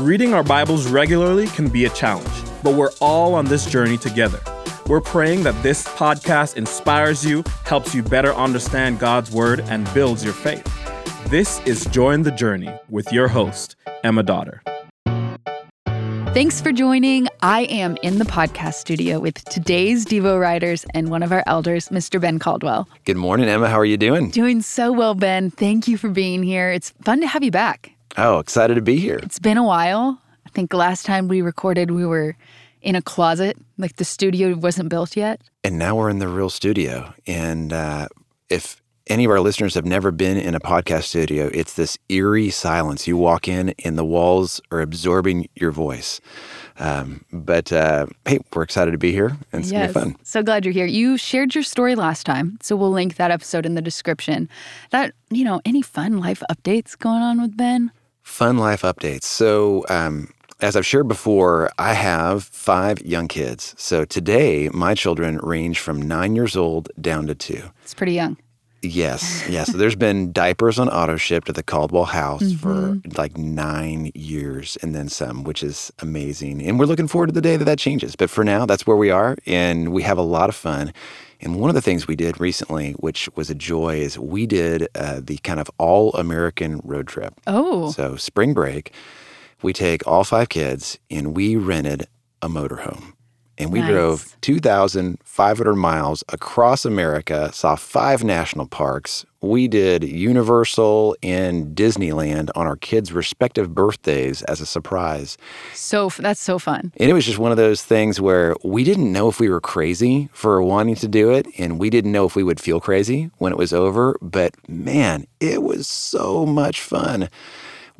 Reading our Bibles regularly can be a challenge, but we're all on this journey together. We're praying that this podcast inspires you, helps you better understand God's Word, and builds your faith. This is Join the Journey with your host, Emma Dotter. Thanks for joining. I am in the podcast studio with today's Devo writers and one of our elders, Mr. Ben Caldwell. Good morning, Emma. How are you doing? Doing so well, Ben. Thank you for being here. It's fun to have you back. Oh, excited to be here. It's been a while. I think last time we recorded, we were in a closet, like the studio wasn't built yet. And now we're in the real studio. And uh, if any of our listeners have never been in a podcast studio, it's this eerie silence. You walk in, and the walls are absorbing your voice. Um, but uh, hey, we're excited to be here, and it's yes. gonna be fun. So glad you're here. You shared your story last time, so we'll link that episode in the description. That you know, any fun life updates going on with Ben? Fun life updates. So. Um, as I've shared before, I have five young kids. So today, my children range from nine years old down to two. It's pretty young. Yes, yes. So there's been diapers on auto ship to the Caldwell house mm-hmm. for like nine years and then some, which is amazing. And we're looking forward to the day that that changes. But for now, that's where we are, and we have a lot of fun. And one of the things we did recently, which was a joy, is we did uh, the kind of all American road trip. Oh. So spring break, we take all five kids and we rented a motorhome and we nice. drove 2,500 miles across America, saw five national parks. We did Universal and Disneyland on our kids' respective birthdays as a surprise. So that's so fun. And it was just one of those things where we didn't know if we were crazy for wanting to do it, and we didn't know if we would feel crazy when it was over. But man, it was so much fun.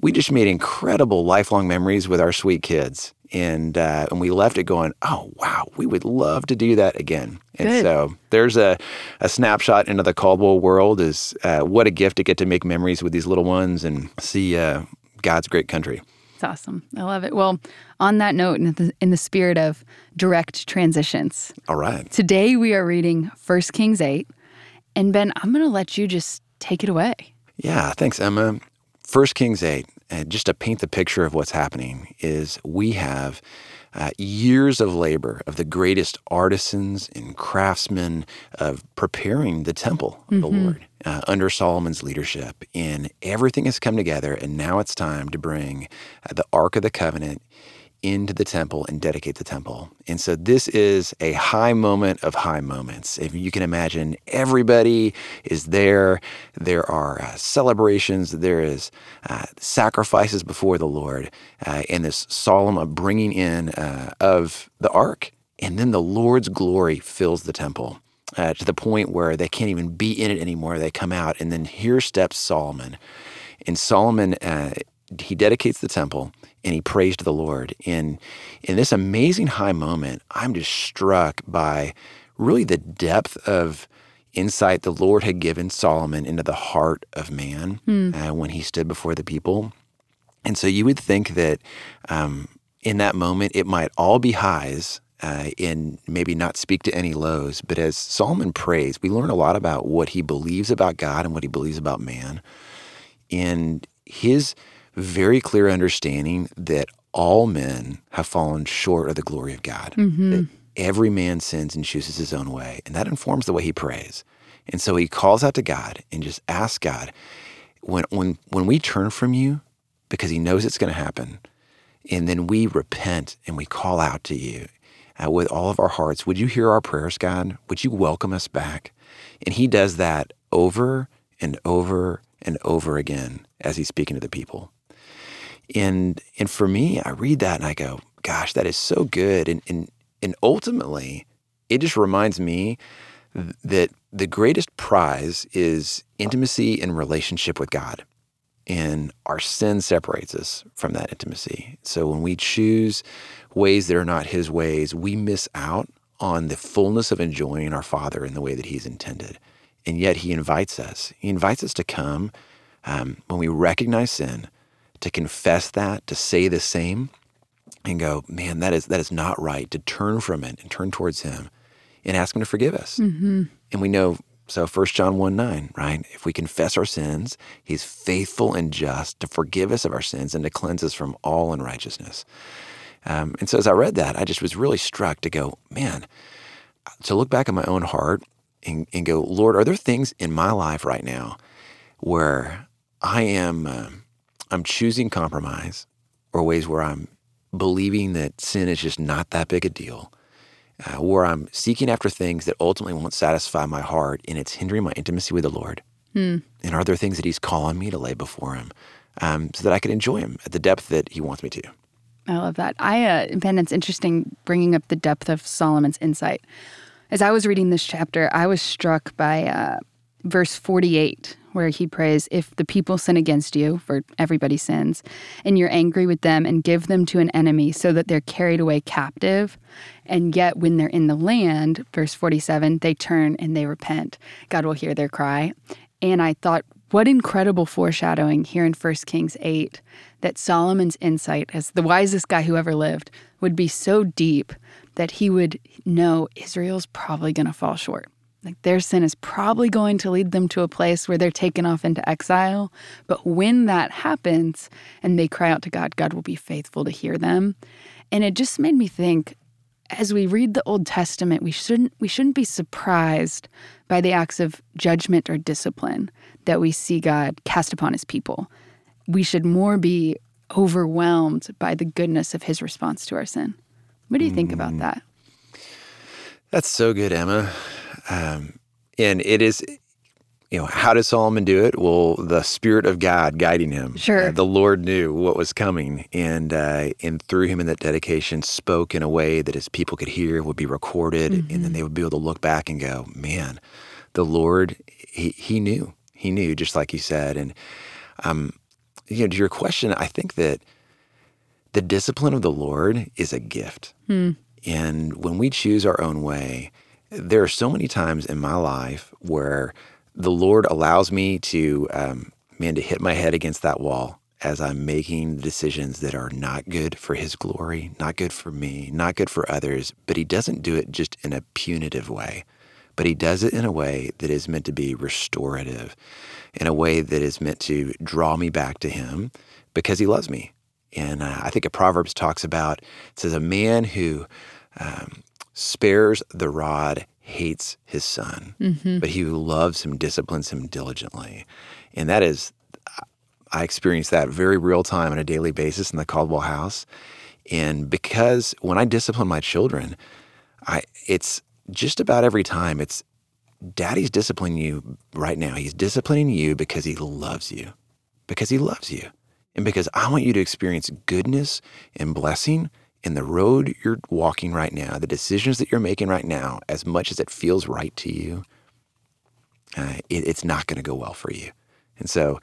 We just made incredible lifelong memories with our sweet kids and uh, and we left it going, oh wow, we would love to do that again. And Good. so there's a, a snapshot into the Caldwell world. Is uh, what a gift to get to make memories with these little ones and see uh, God's great country. It's awesome. I love it. Well, on that note, in the, in the spirit of direct transitions, all right. Today we are reading First Kings 8. And Ben, I'm going to let you just take it away. Yeah, thanks, Emma. First Kings 8 and just to paint the picture of what's happening is we have uh, years of labor of the greatest artisans and craftsmen of preparing the temple of mm-hmm. the Lord uh, under Solomon's leadership. And everything has come together, and now it's time to bring uh, the Ark of the Covenant into the temple and dedicate the temple. And so this is a high moment of high moments. If you can imagine, everybody is there. There are uh, celebrations, there is uh, sacrifices before the Lord, uh, and this solemn bringing in uh, of the ark. And then the Lord's glory fills the temple. Uh, to the point where they can't even be in it anymore. They come out, and then here steps Solomon. And Solomon, uh, he dedicates the temple and he prays to the Lord. And in this amazing high moment, I'm just struck by really the depth of insight the Lord had given Solomon into the heart of man mm. uh, when he stood before the people. And so you would think that um, in that moment, it might all be highs uh, and maybe not speak to any lows. But as Solomon prays, we learn a lot about what he believes about God and what he believes about man. And his very clear understanding that all men have fallen short of the glory of God. Mm-hmm. Every man sins and chooses his own way. And that informs the way he prays. And so he calls out to God and just asks God, when, when, when we turn from you, because he knows it's going to happen, and then we repent and we call out to you uh, with all of our hearts, would you hear our prayers, God? Would you welcome us back? And he does that over and over and over again as he's speaking to the people. And and for me, I read that and I go, gosh, that is so good. And and and ultimately, it just reminds me that the greatest prize is intimacy and relationship with God. And our sin separates us from that intimacy. So when we choose ways that are not His ways, we miss out on the fullness of enjoying our Father in the way that He's intended. And yet He invites us. He invites us to come um, when we recognize sin, to confess that, to say the same, and go, man, that is that is not right. To turn from it and turn towards Him, and ask Him to forgive us. Mm-hmm. And we know So 1 John 1 9, right? If we confess our sins, he's faithful and just to forgive us of our sins and to cleanse us from all unrighteousness. Um, and so as I read that, I just was really struck to go, man, to look back at my own heart and, and go, Lord, are there things in my life right now where I am um, I'm choosing compromise or ways where I'm believing that sin is just not that big a deal, uh, where I'm seeking after things that ultimately won't satisfy my heart and it's hindering my intimacy with the Lord? Hmm. And are there things that He's calling me to lay before Him um, so that I can enjoy Him at the depth that He wants me to? I love that. I, uh, Ben, it's interesting bringing up the depth of Solomon's insight. As I was reading this chapter, I was struck by uh, verse 48, where he prays, If the people sin against you, for everybody sins, and you're angry with them and give them to an enemy so that they're carried away captive, and yet when they're in the land, verse 47, they turn and they repent, God will hear their cry. And I thought, what incredible foreshadowing here in 1 Kings 8 that Solomon's insight, as the wisest guy who ever lived, would be so deep that he would know Israel's probably going to fall short. Like their sin is probably going to lead them to a place where they're taken off into exile. But when that happens and they cry out to God, God will be faithful to hear them. And it just made me think as we read the Old Testament, we shouldn't we shouldn't be surprised by the acts of judgment or discipline that we see God cast upon his people. We should more be overwhelmed by the goodness of his response to our sin. What do you think about mm. that? That's so good, Emma. Um, and it is, you know, how does Solomon do it? Well, the Spirit of God guiding him. Sure. Uh, the Lord knew what was coming, and uh, and through him in that dedication, spoke in a way that his people could hear, would be recorded, mm-hmm. and then mm-hmm. they would be able to look back and go, "Man, the Lord, he he knew, he knew," just like he said. And um, you know, to your question, I think that the discipline of the Lord is a gift. Hmm. And when we choose our own way, there are so many times in my life where the Lord allows me to, um, man, to hit my head against that wall as I'm making decisions that are not good for His glory, not good for me, not good for others. But He doesn't do it just in a punitive way, but He does it in a way that is meant to be restorative, in a way that is meant to draw me back to Him because He loves me. And uh, I think a Proverbs talks about it says, a man who um, spares the rod, hates his son, mm-hmm. but he who loves him disciplines him diligently. And that is, I experience that very real time on a daily basis in the Caldwell house. And because when I discipline my children, I it's just about every time it's daddy's disciplining you right now. He's disciplining you because he loves you. Because he loves you. And because I want you to experience goodness and blessing in the road you're walking right now, the decisions that you're making right now, as much as it feels right to you, uh, it, it's not going to go well for you. And so,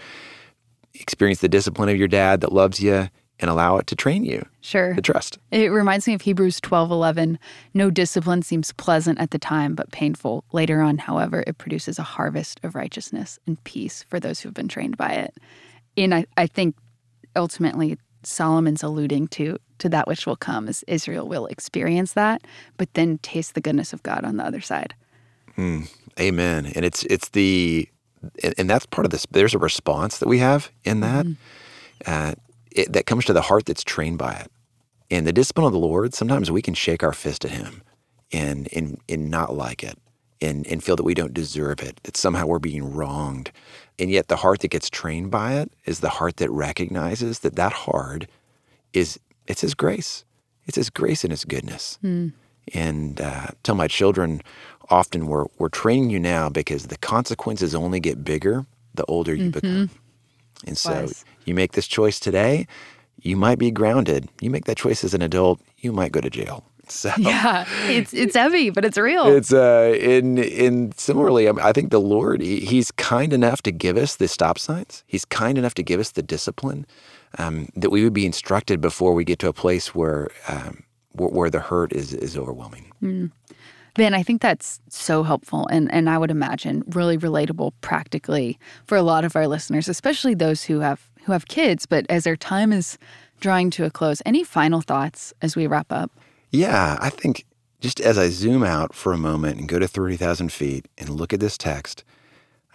experience the discipline of your dad that loves you and allow it to train you. Sure. To trust. It reminds me of Hebrews 12 11. No discipline seems pleasant at the time, but painful. Later on, however, it produces a harvest of righteousness and peace for those who have been trained by it. And I, I think ultimately Solomon's alluding to to that which will come as Israel will experience that, but then taste the goodness of God on the other side. Mm, amen. And it's it's the and that's part of this. There's a response that we have in that mm uh, it, that comes to the heart that's trained by it. And the discipline of the Lord, sometimes we can shake our fist at Him and and and not like it, and and feel that we don't deserve it, that somehow we're being wronged. And yet, the heart that gets trained by it is the heart that recognizes that that hard is it's His grace. It's His grace and His goodness. Mm. And uh, tell my children often we're we're training you now because the consequences only get bigger the older you mm-hmm. become. And so Wise. you make this choice today, you might be grounded. You make that choice as an adult, you might go to jail. So yeah, it's it's heavy, but it's real. It's uh, in in similarly, I think the Lord he, He's kind enough to give us the stop signs. He's kind enough to give us the discipline um, that we would be instructed before we get to a place where um, where, where, the hurt is is overwhelming. Mm. Ben, I think that's so helpful and, and I would imagine really relatable practically for a lot of our listeners, especially those who have who have kids, but as their time is drawing to a close, any final thoughts as we wrap up? Yeah, I think just as I zoom out for a moment and go to 30,000 feet and look at this text,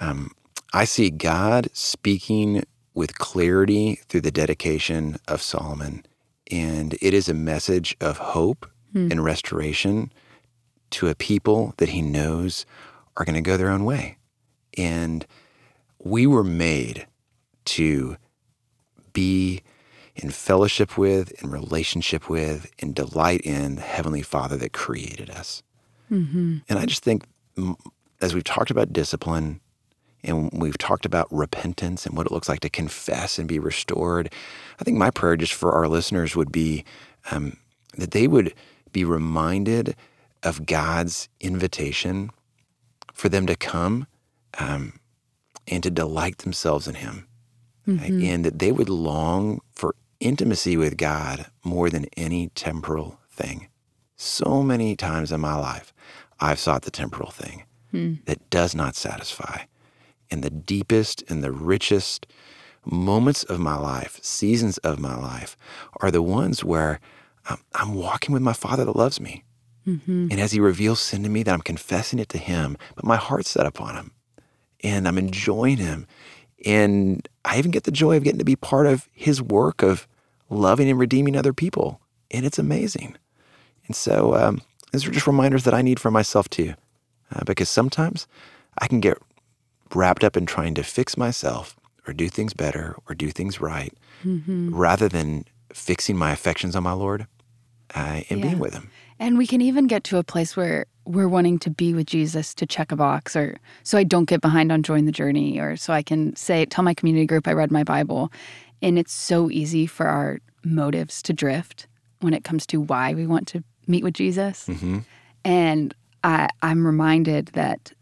um, I see God speaking with clarity through the dedication of Solomon. And it is a message of hope hmm. and restoration to a people that he knows are going to go their own way. And we were made to be in fellowship with, in relationship with, in delight in the Heavenly Father that created us. Mm-hmm. And I just think, as we've talked about discipline and we've talked about repentance and what it looks like to confess and be restored, I think my prayer just for our listeners would be um, that they would be reminded of God's invitation for them to come um, and to delight themselves in Him. Mm-hmm. And that they would long for intimacy with God more than any temporal thing. So many times in my life, I've sought the temporal thing hmm. that does not satisfy. And the deepest and the richest moments of my life, seasons of my life, are the ones where I'm, I'm walking with my Father that loves me. Mm-hmm. And as He reveals sin to me, that I'm confessing it to Him, but my heart's set upon Him. And I'm enjoying Him and I even get the joy of getting to be part of his work of loving and redeeming other people. And it's amazing. And so um, these are just reminders that I need for myself too. Uh, because sometimes I can get wrapped up in trying to fix myself or do things better or do things right mm-hmm. rather than fixing my affections on my Lord uh, and yeah. being with Him. And we can even get to a place where we're wanting to be with Jesus to check a box or so I don't get behind on join the journey or so I can say tell my community group I read my Bible. And it's so easy for our motives to drift when it comes to why we want to meet with Jesus. Mm-hmm. And I, I'm reminded that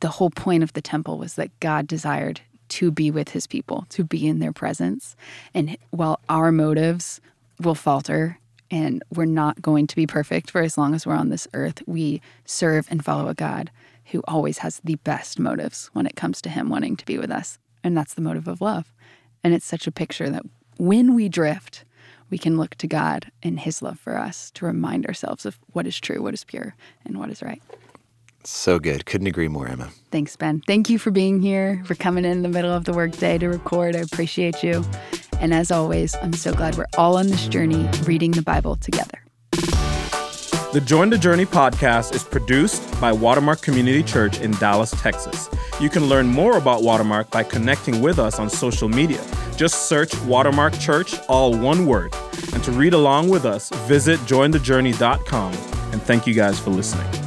the whole point of the temple was that God desired to be with his people, to be in their presence. And while our motives will falter and we're not going to be perfect for as long as we're on this earth. We serve and follow a God who always has the best motives when it comes to Him wanting to be with us. And that's the motive of love. And it's such a picture that when we drift, we can look to God and His love for us to remind ourselves of what is true, what is pure, and what is right. So good. Couldn't agree more, Emma. Thanks, Ben. Thank you for being here, for coming in the middle of the workday to record. I appreciate you. And as always, I'm so glad we're all on this journey reading the Bible together. The Join the Journey podcast is produced by Watermark Community Church in Dallas, Texas. You can learn more about Watermark by connecting with us on social media. Just search Watermark Church, all one word. And to read along with us, visit jointhejourney.com. And thank you guys for listening.